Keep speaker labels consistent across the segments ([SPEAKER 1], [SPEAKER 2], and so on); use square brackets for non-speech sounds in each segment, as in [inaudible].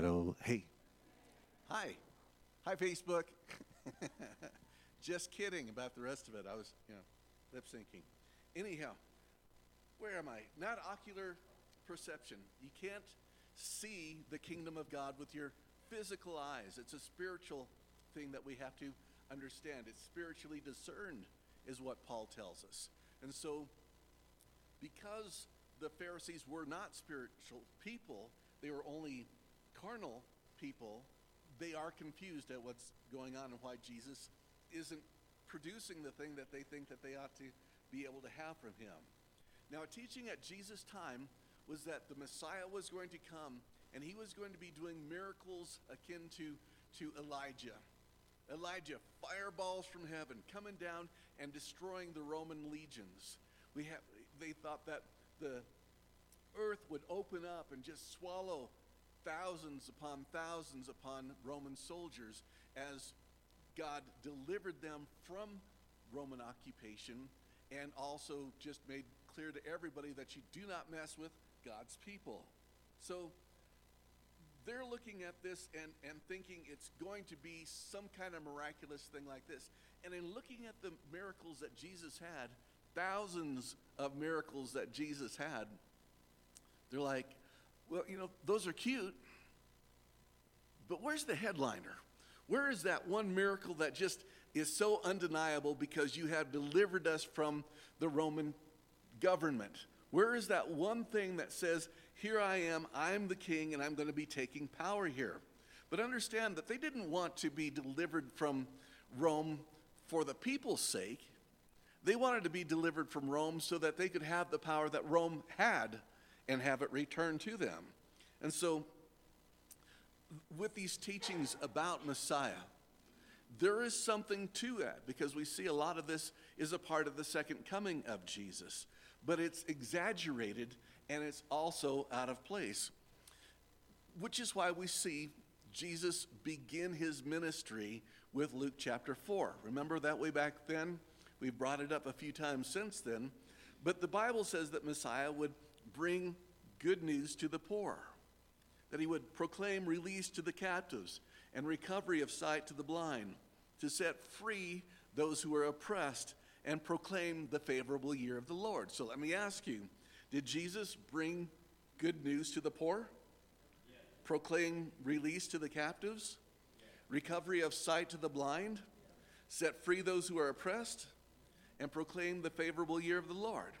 [SPEAKER 1] Hello. Hey. Hi. Hi, Facebook. [laughs] Just kidding about the rest of it. I was, you know, lip syncing. Anyhow, where am I? Not ocular perception. You can't see the kingdom of God with your physical eyes. It's a spiritual thing that we have to understand. It's spiritually discerned, is what Paul tells us. And so, because the Pharisees were not spiritual people, they were only carnal people, they are confused at what's going on and why Jesus isn't producing the thing that they think that they ought to be able to have from him. Now, teaching at Jesus' time was that the Messiah was going to come and he was going to be doing miracles akin to, to Elijah. Elijah, fireballs from heaven, coming down and destroying the Roman legions. We have, they thought that the earth would open up and just swallow thousands upon thousands upon Roman soldiers as God delivered them from Roman occupation and also just made clear to everybody that you do not mess with God's people. So they're looking at this and, and thinking it's going to be some kind of miraculous thing like this. And in looking at the miracles that Jesus had, thousands of miracles that Jesus had, they're like, well, you know, those are cute, but where's the headliner? Where is that one miracle that just is so undeniable because you have delivered us from the Roman government? Where is that one thing that says, Here I am, I'm the king, and I'm going to be taking power here? But understand that they didn't want to be delivered from Rome for the people's sake. They wanted to be delivered from Rome so that they could have the power that Rome had and have it returned to them. And so, with these teachings about Messiah, there is something to that because we see a lot of this is a part of the second coming of Jesus but it's exaggerated and it's also out of place. Which is why we see Jesus begin his ministry with Luke chapter 4. Remember that way back then? We've brought it up a few times since then. But the Bible says that Messiah would bring good news to the poor, that he would proclaim release to the captives and recovery of sight to the blind, to set free those who are oppressed and proclaim the favorable year of the Lord. So let me ask you did Jesus bring good news to the poor? Yes. Proclaim release to the captives? Yes. Recovery of sight to the blind? Yes. Set free those who are oppressed? And proclaim the favorable year of the Lord.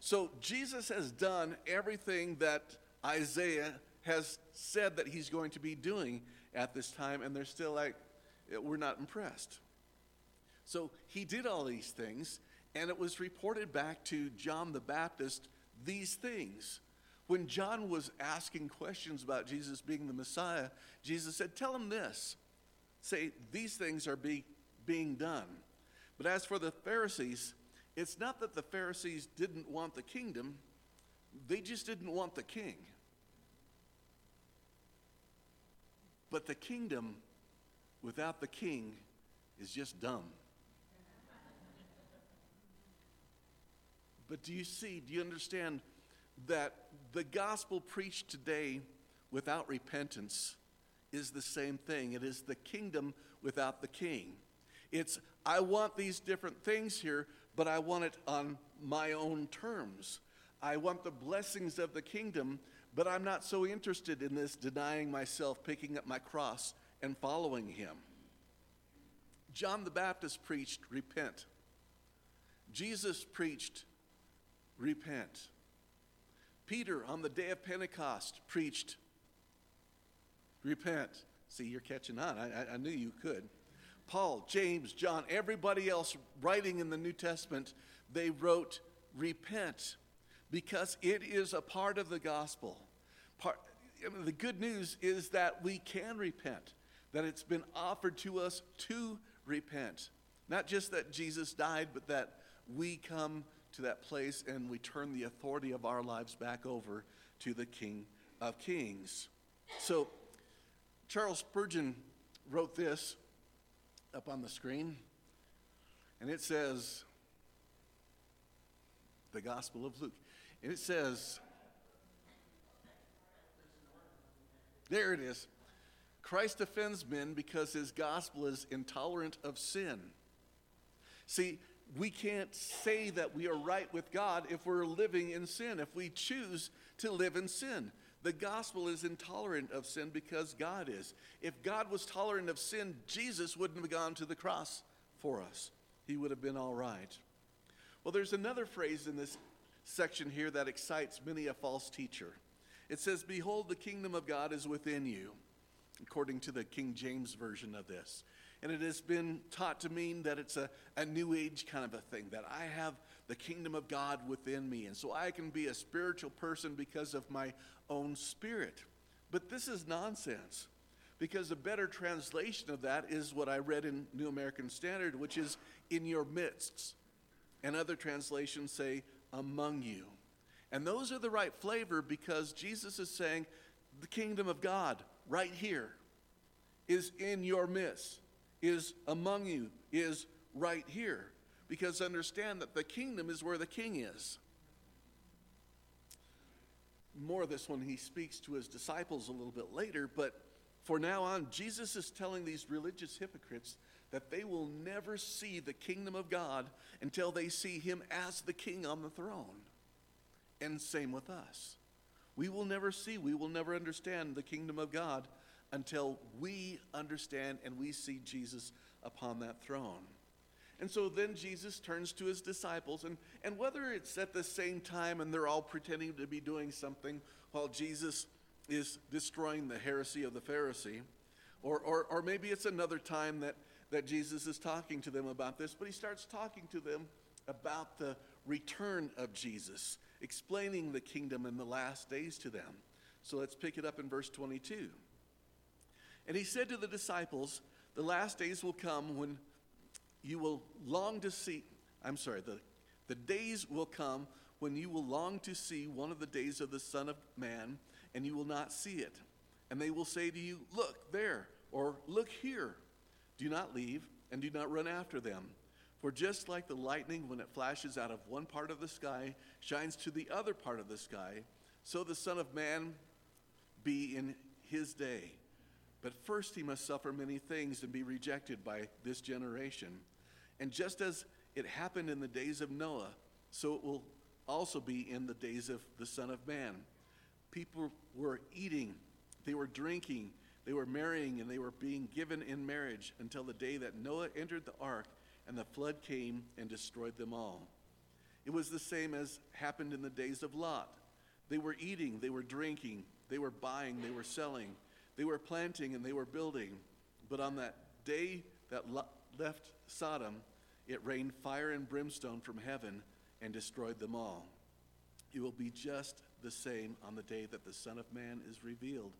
[SPEAKER 1] So Jesus has done everything that Isaiah has said that he's going to be doing at this time, and they're still like, eh, we're not impressed. So he did all these things, and it was reported back to John the Baptist these things. When John was asking questions about Jesus being the Messiah, Jesus said, Tell him this. Say, these things are be, being done. But as for the Pharisees, it's not that the Pharisees didn't want the kingdom, they just didn't want the king. But the kingdom without the king is just dumb. But do you see, do you understand that the gospel preached today without repentance is the same thing? It is the kingdom without the king. It's, I want these different things here, but I want it on my own terms. I want the blessings of the kingdom, but I'm not so interested in this denying myself, picking up my cross, and following him. John the Baptist preached, repent. Jesus preached, repent. Peter, on the day of Pentecost, preached, repent. See, you're catching on. I, I, knew you could. Paul, James, John, everybody else writing in the New Testament, they wrote, repent, because it is a part of the gospel. Part, the good news is that we can repent, that it's been offered to us to repent. Not just that Jesus died, but that we come to that place and we turn the authority of our lives back over to the King of Kings. So, Charles Spurgeon wrote this up on the screen, and it says, the Gospel of Luke. And it says, There it is. Christ offends men because his gospel is intolerant of sin. See, we can't say that we are right with God if we're living in sin, if we choose to live in sin. The gospel is intolerant of sin because God is. If God was tolerant of sin, Jesus wouldn't have gone to the cross for us. He would have been all right. Well, there's another phrase in this section here that excites many a false teacher. It says, Behold, the kingdom of God is within you, according to the King James Version of this. And it has been taught to mean that it's a, a new age kind of a thing, that I have the kingdom of God within me. And so I can be a spiritual person because of my own spirit. But this is nonsense because a better translation of that is what I read in New American Standard, which is in your midst. And other translations say among you. And those are the right flavor because Jesus is saying the kingdom of God right here is in your midst, is among you, is right here. Because understand that the kingdom is where the king is. More of this when he speaks to his disciples a little bit later, but for now on, Jesus is telling these religious hypocrites that they will never see the kingdom of God until they see him as the king on the throne. And same with us. We will never see, we will never understand the kingdom of God until we understand and we see Jesus upon that throne. And so then Jesus turns to his disciples, and, and whether it's at the same time and they're all pretending to be doing something while Jesus is destroying the heresy of the Pharisee, or, or, or maybe it's another time that, that Jesus is talking to them about this, but he starts talking to them about the return of Jesus, explaining the kingdom in the last days to them. So let's pick it up in verse 22. And he said to the disciples, The last days will come when you will long to see, I'm sorry, the, the days will come when you will long to see one of the days of the Son of Man, and you will not see it. And they will say to you, Look there, or Look here. Do not leave, and do not run after them. For just like the lightning, when it flashes out of one part of the sky, shines to the other part of the sky, so the Son of Man be in his day. But first he must suffer many things and be rejected by this generation. And just as it happened in the days of Noah, so it will also be in the days of the Son of Man. People were eating, they were drinking, they were marrying, and they were being given in marriage until the day that Noah entered the ark and the flood came and destroyed them all. It was the same as happened in the days of Lot. They were eating, they were drinking, they were buying, they were selling, they were planting, and they were building. But on that day that left Sodom, it rained fire and brimstone from heaven and destroyed them all. It will be just the same on the day that the Son of Man is revealed.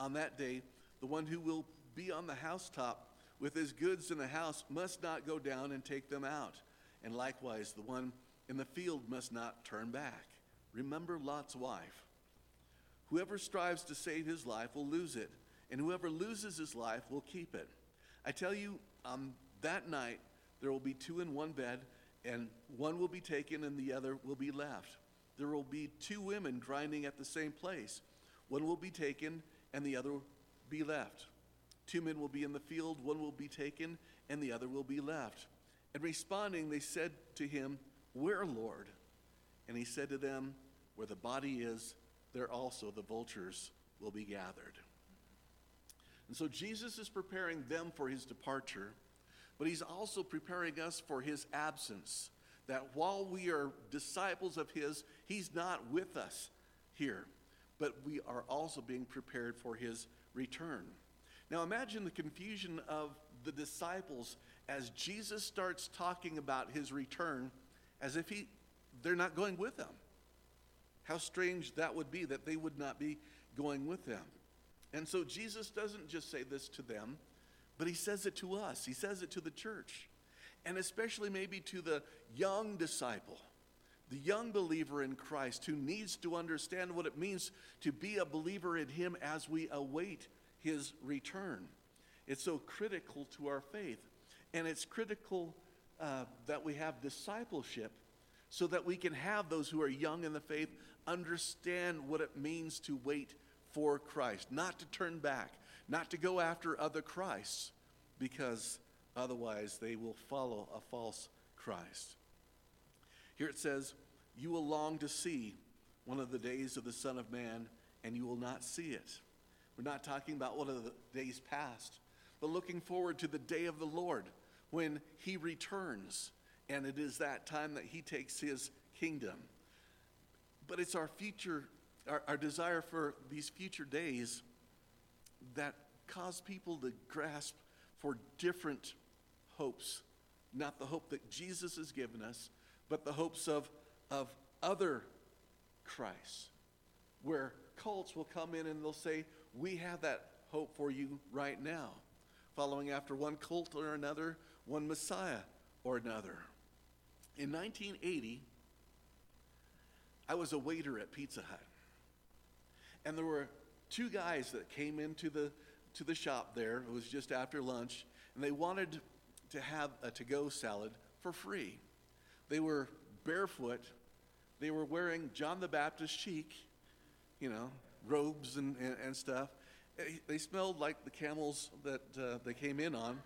[SPEAKER 1] On that day, the one who will be on the housetop with his goods in the house must not go down and take them out. And likewise, the one in the field must not turn back. Remember Lot's wife. Whoever strives to save his life will lose it, and whoever loses his life will keep it. I tell you, on that night, there will be two in one bed, and one will be taken and the other will be left. There will be two women grinding at the same place. One will be taken and the other be left. Two men will be in the field, one will be taken and the other will be left. And responding, they said to him, Where, Lord? And he said to them, Where the body is, there also the vultures will be gathered. And so Jesus is preparing them for his departure but he's also preparing us for his absence. That while we are disciples of his, he's not with us here, but we are also being prepared for his return. Now imagine the confusion of the disciples as Jesus starts talking about his return as if he they're not going with him. How strange that would be that they would not be going with them. And so Jesus doesn't just say this to them, but he says it to us, he says it to the church, and especially maybe to the young disciple, the young believer in Christ who needs to understand what it means to be a believer in him as we await his return. It's so critical to our faith, and it's critical uh, that we have discipleship so that we can have those who are young in the faith understand what it means to wait for Christ, not to turn back, not to go after other Christs, because otherwise they will follow a false Christ. Here it says, You will long to see one of the days of the Son of Man, and you will not see it. We're not talking about one of the days past, but looking forward to the day of the Lord when he returns, and it is that time that he takes his kingdom. But it's our future, our, our desire for these future days that cause people to grasp for different hopes. Not the hope that Jesus has given us, but the hopes of, of other Christ, where cults will come in and they'll say, We have that hope for you right now, following after one cult or another, one Messiah or another. In 1980, I was a waiter at Pizza Hut. And there were two guys that came into the, to the shop there. It was just after lunch. And they wanted to have a to go salad for free. They were barefoot. They were wearing John the Baptist chic, you know, robes and, and, and stuff. They smelled like the camels that uh, they came in on.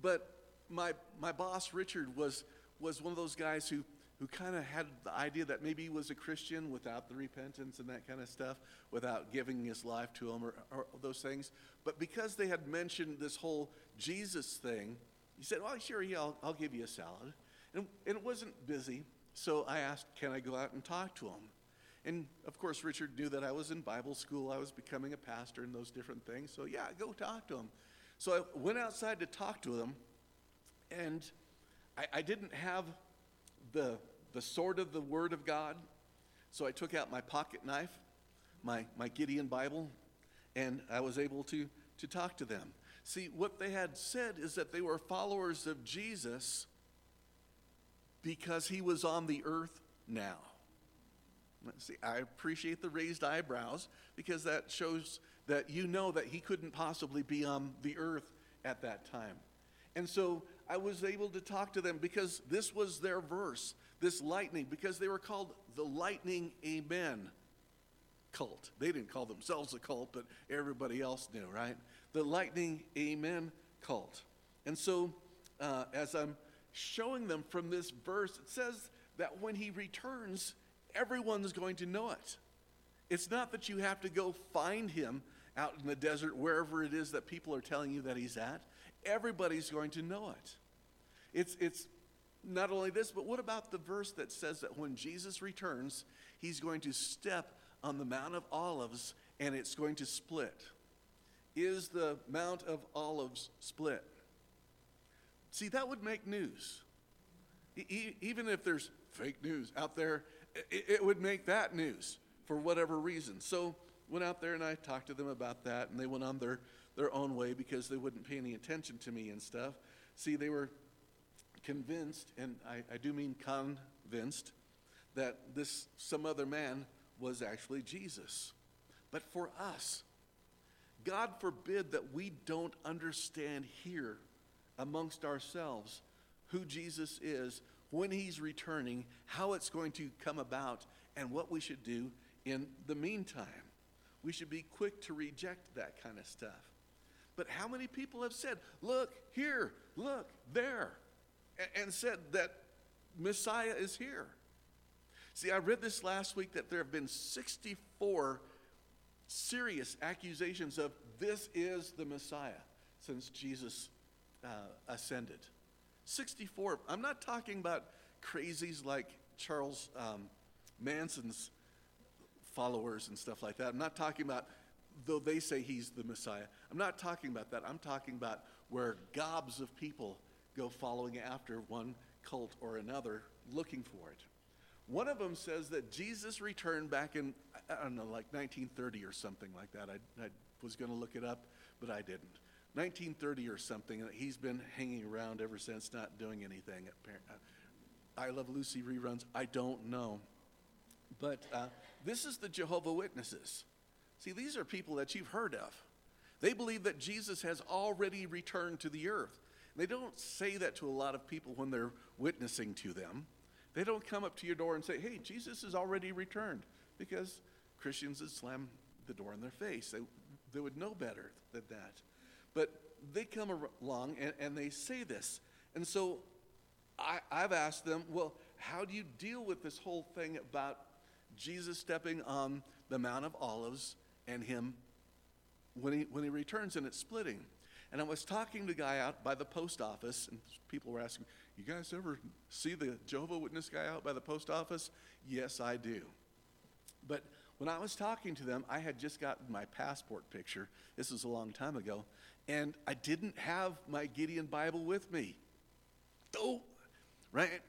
[SPEAKER 1] But my, my boss, Richard, was, was one of those guys who who kind of had the idea that maybe he was a Christian without the repentance and that kind of stuff, without giving his life to him or, or those things. But because they had mentioned this whole Jesus thing, he said, Well, sure, yeah, I'll, I'll give you a salad. And, and it wasn't busy, so I asked, Can I go out and talk to him? And of course, Richard knew that I was in Bible school, I was becoming a pastor and those different things. So, yeah, go talk to him. So I went outside to talk to him, and I, I didn't have the, the sword of the Word of God. So I took out my pocket knife, my, my Gideon Bible, and I was able to, to talk to them. See, what they had said is that they were followers of Jesus because he was on the earth now. See, I appreciate the raised eyebrows because that shows that you know that he couldn't possibly be on the earth at that time. And so I was able to talk to them because this was their verse, this lightning, because they were called the Lightning Amen cult. They didn't call themselves a cult, but everybody else knew, right? The Lightning Amen cult. And so, uh, as I'm showing them from this verse, it says that when he returns, everyone's going to know it. It's not that you have to go find him out in the desert, wherever it is that people are telling you that he's at everybody's going to know it. It's, it's not only this, but what about the verse that says that when Jesus returns, he's going to step on the Mount of Olives and it's going to split? Is the Mount of Olives split? See, that would make news. E- even if there's fake news out there, it, it would make that news for whatever reason. So, went out there and I talked to them about that, and they went on their their own way because they wouldn't pay any attention to me and stuff. See, they were convinced, and I, I do mean convinced, that this some other man was actually Jesus. But for us, God forbid that we don't understand here amongst ourselves who Jesus is, when he's returning, how it's going to come about, and what we should do in the meantime. We should be quick to reject that kind of stuff. But how many people have said, look here, look there, and, said that Messiah is here? See, I read this last week that there have been 64 serious accusations of this is the Messiah since Jesus uh, ascended. 64. I'm not talking about crazies like Charles um, Manson's followers and stuff like that. I'm not talking about though they say he's the Messiah. I'm not talking about that. I'm talking about where gobs of people go following after one cult or another looking for it. One of them says that Jesus returned back in, I don't know, like 1930 or something like that. I, I was going to look it up, but I didn't. 1930 or something, and he's been hanging around ever since, not doing anything. I Love Lucy reruns, I don't know. But uh, this is the Jehovah Witnesses. See, these are people that you've heard of. They believe that Jesus has already returned to the earth. They don't say that to a lot of people when they're witnessing to them. They don't come up to your door and say, hey, Jesus has already returned, because Christians would slam the door in their face. They, they would know better than that. But they come along and, and they say this. And so I, I've asked them, well, how do you deal with this whole thing about Jesus stepping on the Mount of Olives and him when he, when he returns and it's splitting? And I was talking to a guy out by the post office, and people were asking, You guys ever see the Jehovah Witness guy out by the post office? Yes, I do. But when I was talking to them, I had just gotten my passport picture. This was a long time ago. And I didn't have my Gideon Bible with me. Oh, right?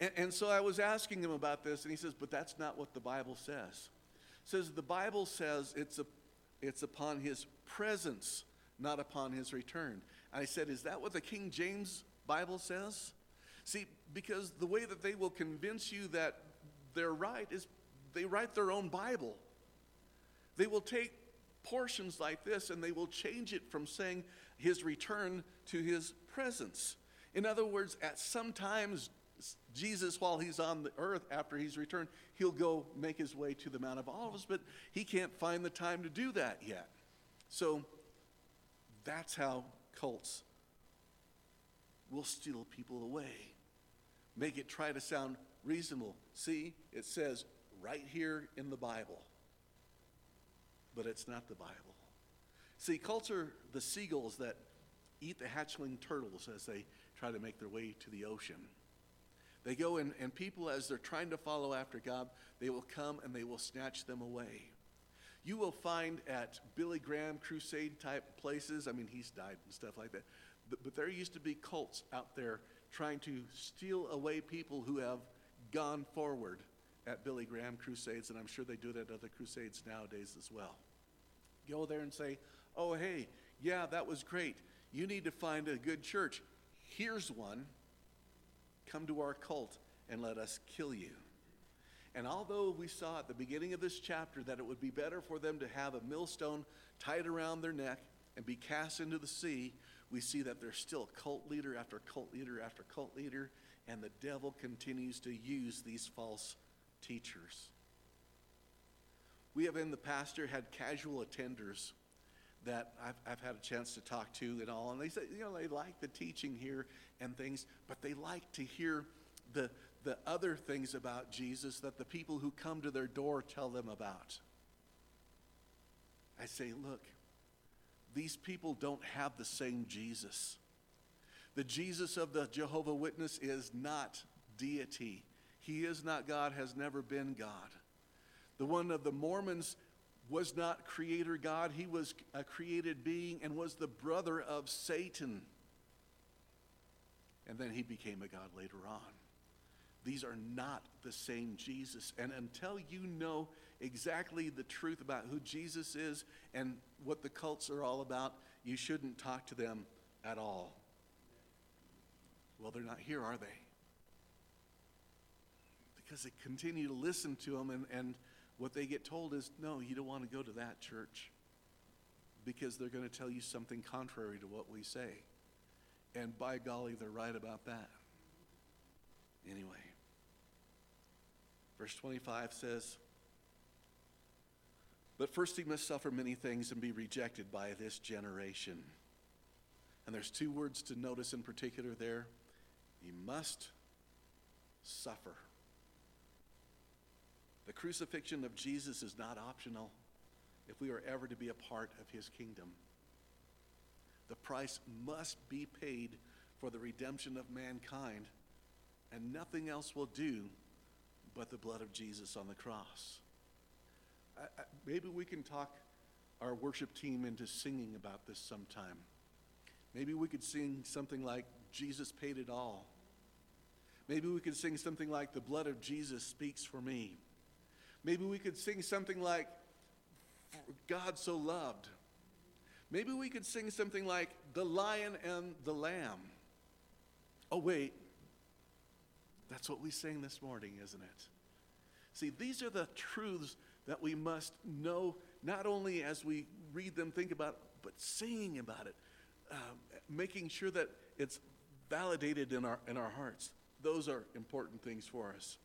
[SPEAKER 1] And, and so I was asking him about this, and he says, But that's not what the Bible says. It says the Bible says it's, a, it's upon his presence, not upon his return. I said, Is that what the King James Bible says? See, because the way that they will convince you that they're right is they write their own Bible. They will take portions like this and they will change it from saying his return to his presence. In other words, at some times, Jesus, while he's on the earth after he's returned, he'll go make his way to the Mount of Olives, but he can't find the time to do that yet. So that's how cults will steal people away. Make it try to sound reasonable. See, it says right here in the Bible, but it's not the Bible. See, cults are the seagulls that eat the hatchling turtles as they try to make their way to the ocean. They go and, and people, as they're trying to follow after God, they will come and they will snatch them away. You will find at Billy Graham crusade type places, I mean, he's died and stuff like that, but, but there used to be cults out there trying to steal away people who have gone forward at Billy Graham crusades, and I'm sure they do it at other crusades nowadays as well. Go there and say, oh, hey, yeah, that was great. You need to find a good church. Here's one. Come to our cult and let us kill you. And although we saw at the beginning of this chapter that it would be better for them to have a millstone tied around their neck and be cast into the sea, we see that there's still cult leader after cult leader after cult leader, and the devil continues to use these false teachers. We have in the pastor had casual attenders that I've, I've had a chance to talk to and all, and they say, you know, they like the teaching here and things, but they like to hear the, the other things about Jesus that the people who come to their door tell them about. I say, look, these people don't have the same Jesus. The Jesus of the Jehovah Witness is not deity. He is not God, has never been God. The one of the Mormons was not creator God, he was a created being and was the brother of Satan. And then he became a God later on. These are not the same Jesus. And until you know exactly the truth about who Jesus is and what the cults are all about, you shouldn't talk to them at all. Well, they're not here, are they? Because they continue to listen to them and, and what they get told is, no, you don't want to go to that church because they're going to tell you something contrary to what we say. And by golly, they're right about that. Anyway, verse 25 says, But first he must suffer many things and be rejected by this generation. And there's two words to notice in particular there. He must suffer. The crucifixion of Jesus is not optional if we are ever to be a part of his kingdom. The price must be paid for the redemption of mankind, and nothing else will do but the blood of Jesus on the cross. I, I, maybe we can talk our worship team into singing about this sometime. Maybe we could sing something like, Jesus paid it all. Maybe we could sing something like, The blood of Jesus speaks for me. Maybe we could sing something like, God so loved. Maybe we could sing something like, The Lion and the Lamb. Oh, wait. That's what we sang this morning, isn't it? See, these are the truths that we must know, not only as we read them, think about, but singing about it, uh, making sure that it's validated in our, in our hearts. Those are important things for us.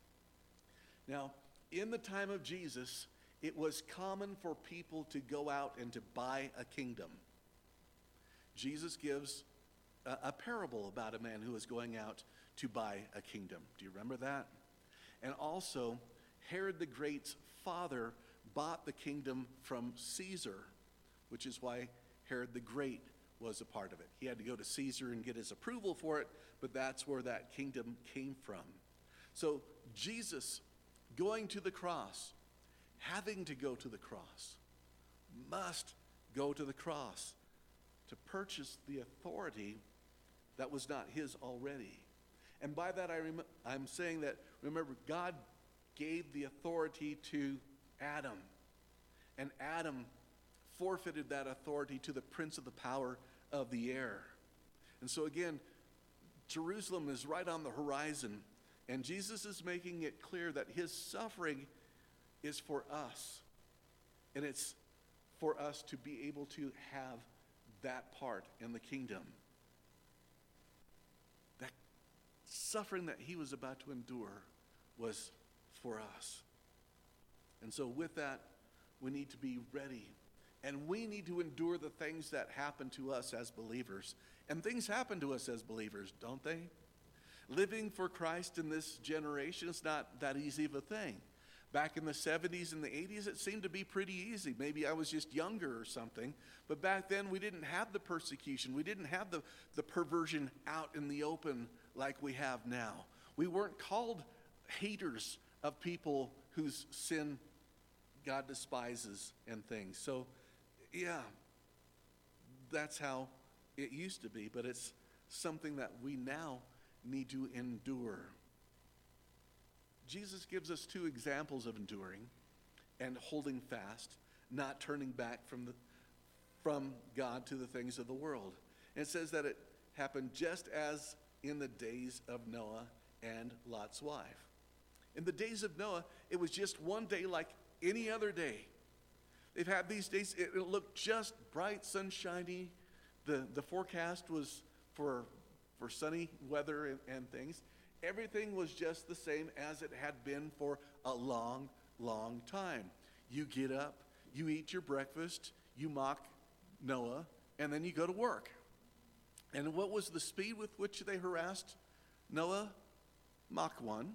[SPEAKER 1] Now, in the time of Jesus, it was common for people to go out and to buy a kingdom. Jesus gives a, a parable about a man who is going out to buy a kingdom. Do you remember that? And also, Herod the Great's father bought the kingdom from Caesar, which is why Herod the Great was a part of it. He had to go to Caesar and get his approval for it, but that's where that kingdom came from. So, Jesus going to the cross, having to go to the cross, must go to the cross to purchase the authority that was not his already. And by that, I rem- I'm saying that, remember, God gave the authority to Adam. And Adam forfeited that authority to the prince of the power of the air. And so, again, Jerusalem is right on the horizon. And Jesus is making it clear that his suffering is for us. And it's for us to be able to have that part in the kingdom. That suffering that he was about to endure was for us. And so, with that, we need to be ready. And we need to endure the things that happen to us as believers. And things happen to us as believers, don't they? Living for Christ in this generation is not that easy of a thing. Back in the 70s and the 80s, it seemed to be pretty easy. Maybe I was just younger or something. But back then, we didn't have the persecution. We didn't have the, the perversion out in the open like we have now. We weren't called haters of people whose sin God despises and things. So, yeah, that's how it used to be, but it's something that we now need to endure. Jesus gives us two examples of enduring and holding fast, not turning back from, the, from God to the things of the world. And it says that it happened just as in the days of Noah and Lot's wife. In the days of Noah, it was just one day like any other day. They've had these days, it, it looked just bright, sunshiny. The, the forecast was for, for sunny weather and, and things. Everything was just the same as it had been for a long, long time. You get up, you eat your breakfast, you mock Noah, and then you go to work. And what was the speed with which they harassed Noah? Mach 1.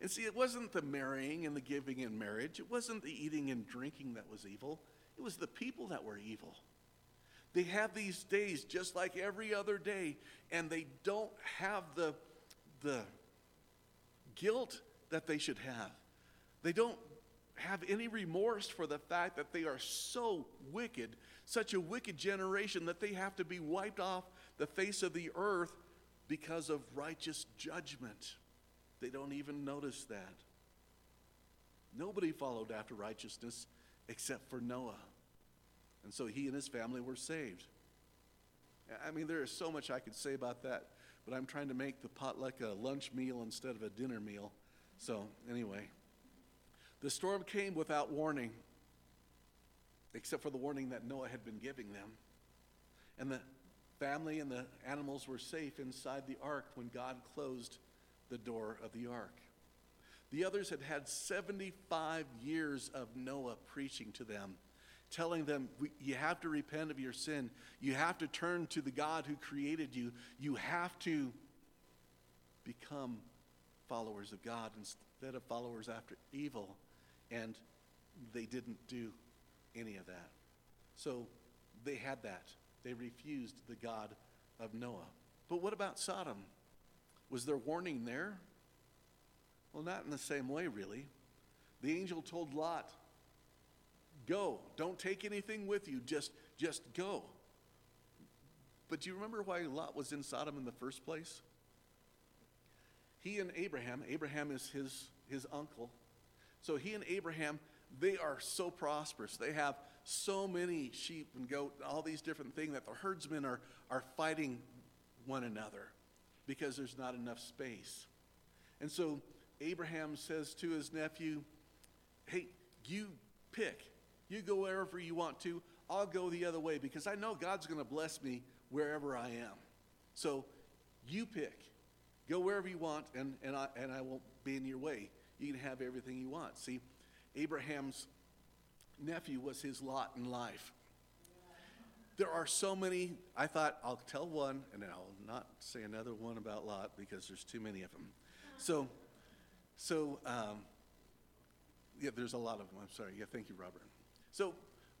[SPEAKER 1] And see, it wasn't the marrying and the giving in marriage, it wasn't the eating and drinking that was evil, it was the people that were evil. They have these days just like every other day, and they don't have the, the guilt that they should have. They don't have any remorse for the fact that they are so wicked, such a wicked generation, that they have to be wiped off the face of the earth because of righteous judgment. They don't even notice that. Nobody followed after righteousness except for Noah. And so he and his family were saved. I mean, there is so much I could say about that, but I'm trying to make the potluck a lunch meal instead of a dinner meal. So, anyway, the storm came without warning, except for the warning that Noah had been giving them. And the family and the animals were safe inside the ark when God closed the door of the ark. The others had had 75 years of Noah preaching to them telling them, you have to repent of your sin. You have to turn to the God who created you. You have to become followers of God instead of followers after evil. And they didn't do any of that. So they had that. They refused the God of Noah. But what about Sodom? Was there warning there? Well, not in the same way, really. The angel told Lot, Go. Don't take anything with you. Just, just go. But do you remember why Lot was in Sodom in the first place? He and Abraham, Abraham is his, his uncle. So he and Abraham, they are so prosperous. They have so many sheep and goat, all these different things that the herdsmen are, are fighting one another because there's not enough space. And so Abraham says to his nephew, Hey, you pick. You go wherever you want to. I'll go the other way because I know God's going to bless me wherever I am. So you pick. Go wherever you want, and, and, I, and I won't be in your way. you can have everything you want. See, Abraham's nephew was his lot in life. There are so many. I thought I'll tell one, and then I'll not say another one about Lot because there's too many of them. So, so um, yeah, there's a lot of them. I'm sorry. Yeah, thank you, Robert. So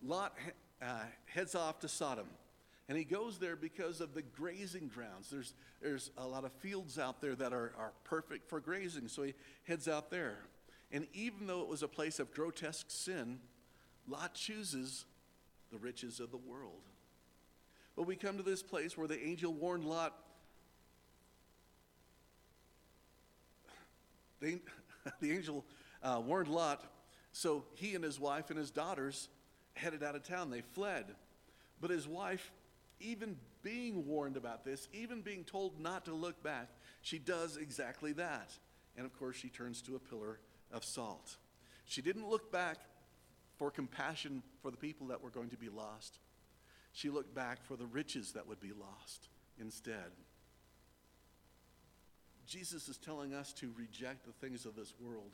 [SPEAKER 1] Lot uh, heads off to Sodom. And he goes there because of the grazing grounds. There's, there's a lot of fields out there that are, are perfect for grazing. So he heads out there. And even though it was a place of grotesque sin, Lot chooses the riches of the world. But we come to this place where the angel warned Lot. [laughs] The, angel uh, warned Lot, so he and his wife and his daughters headed out of town. They fled. But his wife, even being warned about this, even being told not to look back, she does exactly that. And of course, she turns to a pillar of salt. She didn't look back for compassion for the people that were going to be lost. She looked back for the riches that would be lost instead. Jesus is telling us to reject the things of this world,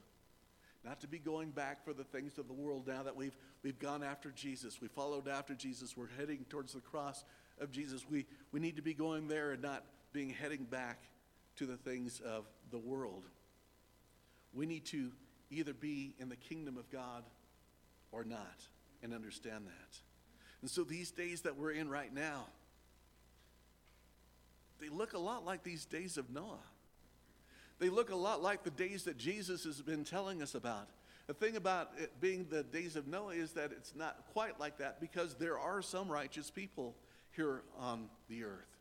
[SPEAKER 1] not to be going back for the things of the world now that we've, we've gone after Jesus. We followed after Jesus. We're heading towards the cross of Jesus. We, we need to be going there and not being heading back to the things of the world. We need to either be in the kingdom of God or not and understand that. And so these days that we're in right now, they look a lot like these days of Noah. They look a lot like the days that Jesus has been telling us about. The thing about it being the days of Noah is that it's not quite like that because there are some righteous people here on the earth.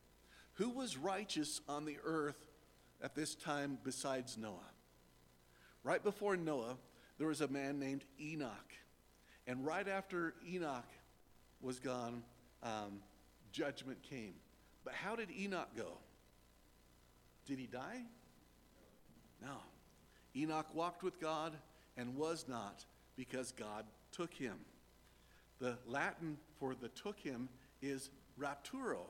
[SPEAKER 1] Who was righteous on the earth at this time besides Noah? Right before Noah, there was a man named Enoch. And right after Enoch was gone, um, judgment came. But how did Enoch go? Did he die? No. Enoch walked with God and was not because God took him. The Latin for the took him is rapturo.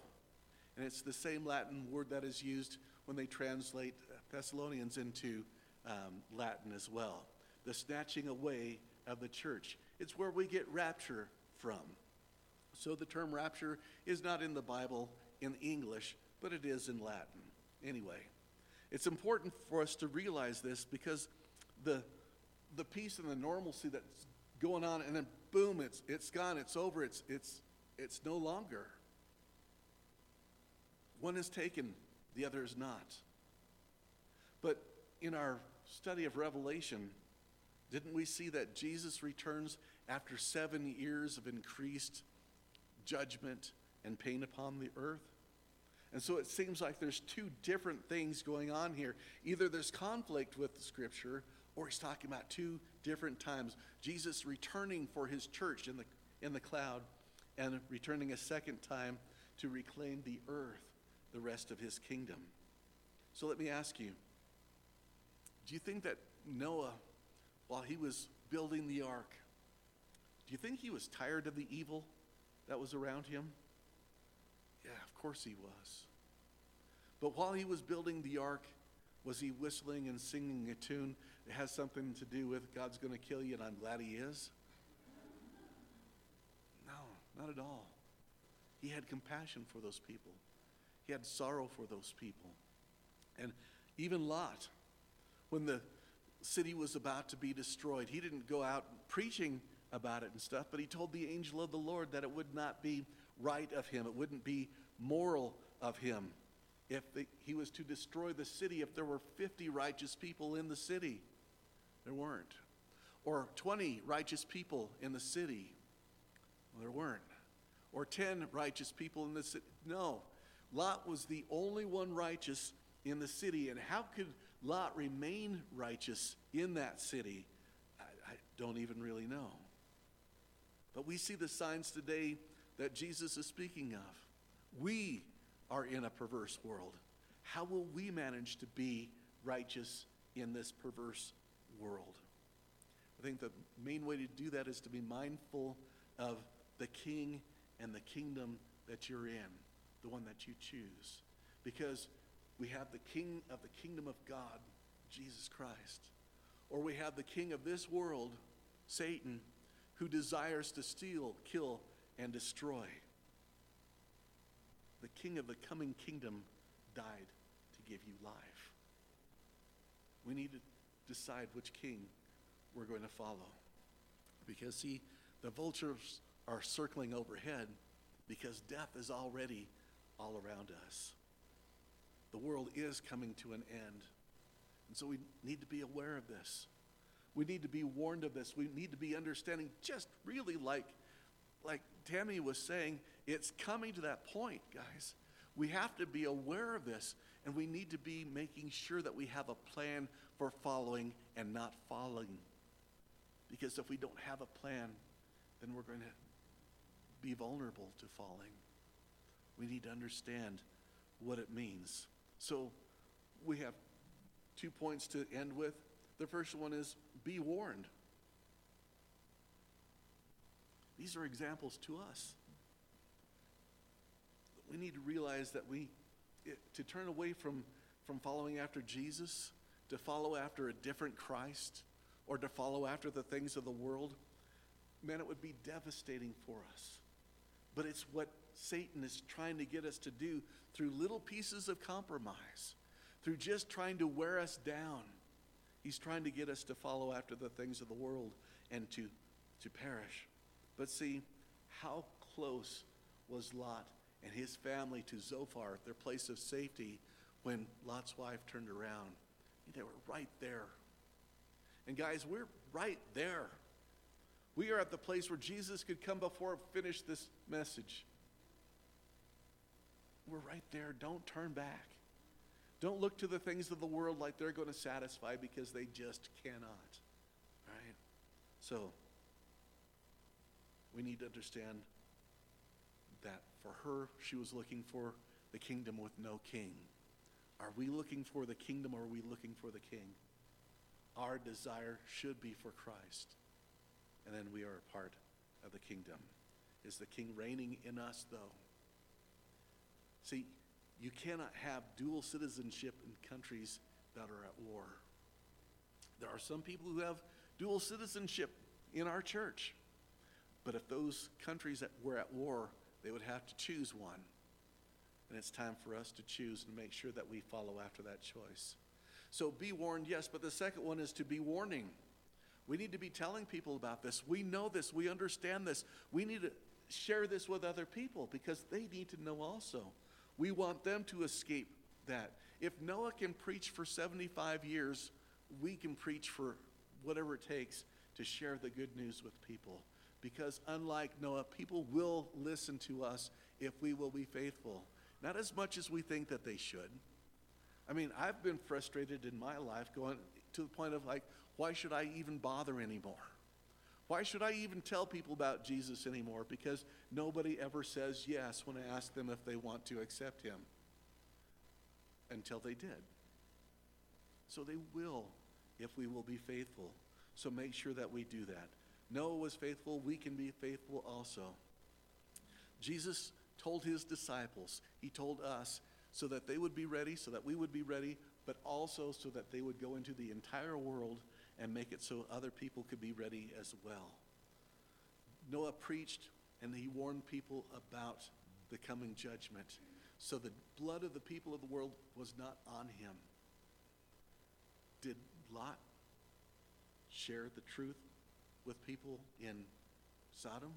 [SPEAKER 1] And it's the same Latin word that is used when they translate Thessalonians into um, Latin as well. The snatching away of the church. It's where we get rapture from. So the term rapture is not in the Bible in English, but it is in Latin. Anyway, it's important for us to realize this because the, the peace and the normalcy that's going on, and then boom, it's, it's gone, it's over, it's, it's, it's no longer. One is taken, the other is not. But in our study of Revelation, didn't we see that Jesus returns after seven years of increased judgment and pain upon the earth? And so it seems like there's two different things going on here. Either there's conflict with the scripture, or he's talking about two different times. Jesus returning for his church in the, in the cloud, and returning a second time to reclaim the earth, the rest of his kingdom. So let me ask you do you think that Noah, while he was building the ark, do you think he was tired of the evil that was around him? Yeah, of course he was. But while he was building the ark, was he whistling and singing a tune that has something to do with God's going to kill you and I'm glad he is? No, not at all. He had compassion for those people, he had sorrow for those people. And even Lot, when the city was about to be destroyed, he didn't go out preaching about it and stuff, but he told the angel of the Lord that it would not be right of him, it wouldn't be moral of him if the, he was to destroy the city if there were 50 righteous people in the city. There weren't. Or 20 righteous people in the city. There weren't. Or 10 righteous people in the city. No. Lot was the only one righteous in the city. And how could Lot remain righteous in that city? I, I don't even really know. But we see the signs today that Jesus is speaking of. We are in a perverse world. How will we manage to be righteous in this perverse world? I think the main way to do that is to be mindful of the king and the kingdom that you're in, the one that you choose. Because we have the king of the kingdom of God, Jesus Christ. or we have the king of this world, Satan, who desires to steal, kill, and destroy. The king of the coming kingdom died to give you life. We need to decide which king we're going to follow. Because, see, the vultures are circling overhead because death is already all around us. The world is coming to an end. And so we need to be aware of this. We need to be warned of this. We need to be understanding, just really like, like Tammy was saying, it's coming to that point, guys. We have to be aware of this, and we need to be making sure that we have a plan for following and not following. Because if we don't have a plan, then we're going to be vulnerable to falling. We need to understand what it means. So we have two points to end with. The first one is be warned. These are examples to us. We need to realize that we, it, to turn away from, from following after Jesus, to follow after a different Christ, or to follow after the things of the world, man, it would be devastating for us. But it's what Satan is trying to get us to do through little pieces of compromise, through just trying to wear us down. He's trying to get us to follow after the things of the world and to, to perish. But see, how close was Lot and his family to Zophar, their place of safety, when Lot's wife turned around? They were right there. And guys, we're right there. We are at the place where Jesus could come before finish this message. We're right there. Don't turn back. Don't look to the things of the world like they're going to satisfy because they just cannot. Right? So, we need to understand that for her, she was looking for the kingdom with no king. Are we looking for the kingdom or are we looking for the king? Our desire should be for Christ. And then we are a part of the kingdom. Is the king reigning in us, though? See, you cannot have dual citizenship in countries that are at war. There are some people who have dual citizenship in our church. But if those countries that were at war, they would have to choose one. And it's time for us to choose and make sure that we follow after that choice. So be warned, yes, but the second one is to be warning. We need to be telling people about this. We know this. We understand this. We need to share this with other people because they need to know also. We want them to escape that. If Noah can preach for 75 years, we can preach for whatever it takes to share the good news with people. Because unlike Noah, people will listen to us if we will be faithful. Not as much as we think that they should. I mean, I've been frustrated in my life going to the point of like, why should I even bother anymore? Why should I even tell people about Jesus anymore? Because nobody ever says yes when I ask them if they want to accept him until they did. So they will if we will be faithful. So make sure that we do that. Noah was faithful, we can be faithful also. Jesus told his disciples, he told us, so that they would be ready, so that we would be ready, but also so that they would go into the entire world and make it so other people could be ready as well. Noah preached and he warned people about the coming judgment. So the blood of the people of the world was not on him. Did Lot share the truth with people in Sodom?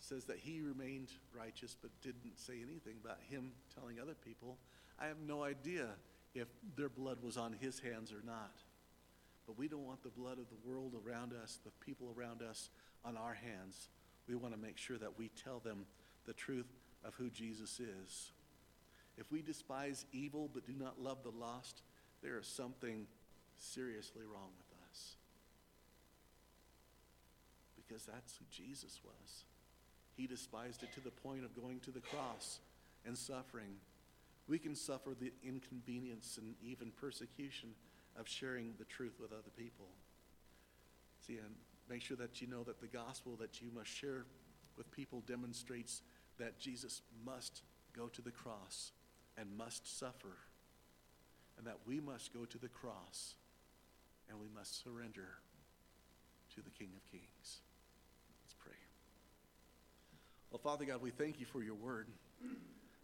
[SPEAKER 1] says that he remained righteous but didn't say anything about him telling other people. I have no idea if their blood was on his hands or not. But we don't want the blood of the world around us, the people around us, on our hands. We want to make sure that we tell them the truth of who Jesus is. If we despise evil but do not love the lost, there is something seriously wrong with us. Because that's who Jesus was. He despised it to the point of going to the cross and suffering. We can suffer the inconvenience and even persecution of sharing the truth with other people. See, and make sure that you know that the gospel that you must share with people demonstrates that Jesus must go to the cross and must suffer, and that we must go to the cross and we must surrender to the King of Kings. Let's pray. Well, Father God, we thank you for your word.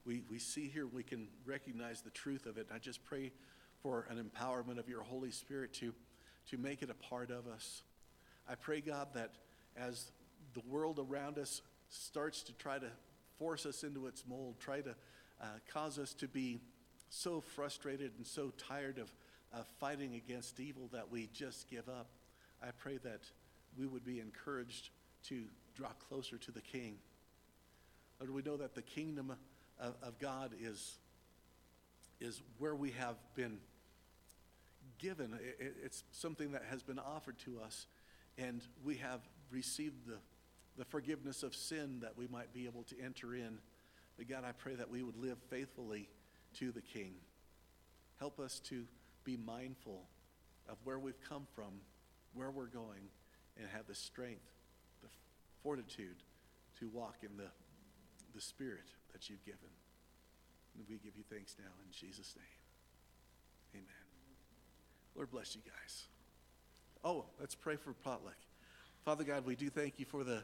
[SPEAKER 1] We, we see here, we can recognize the truth of it. I just pray for an empowerment of your Holy Spirit to, to make it a part of us. I pray, God, that as the world around us starts to try to force us into its mold, try to uh, cause us to be so frustrated and so tired of, of fighting against evil that we just give up, I pray that we would be encouraged to draw closer to the King. Lord, we know that the kingdom of, of God is, is where we have been given. It, it's something that has been offered to us, and we have received the, the forgiveness of sin that we might be able to enter in. But God, I pray that we would live faithfully to the King. Help us to be mindful of where we've come from, where we're going, and have the strength, the fortitude to walk in the, the Spirit that you've given. And we give you thanks now in Jesus' name. Lord bless you guys. Oh, let's pray for potluck. Father God, we do thank you for the,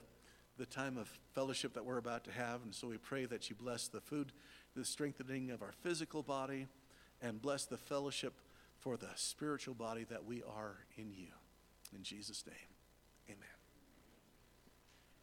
[SPEAKER 1] the time of fellowship that we're about to have. And so we pray that you bless the food, the strengthening of our physical body, and bless the fellowship for the spiritual body that we are in you. In Jesus' name.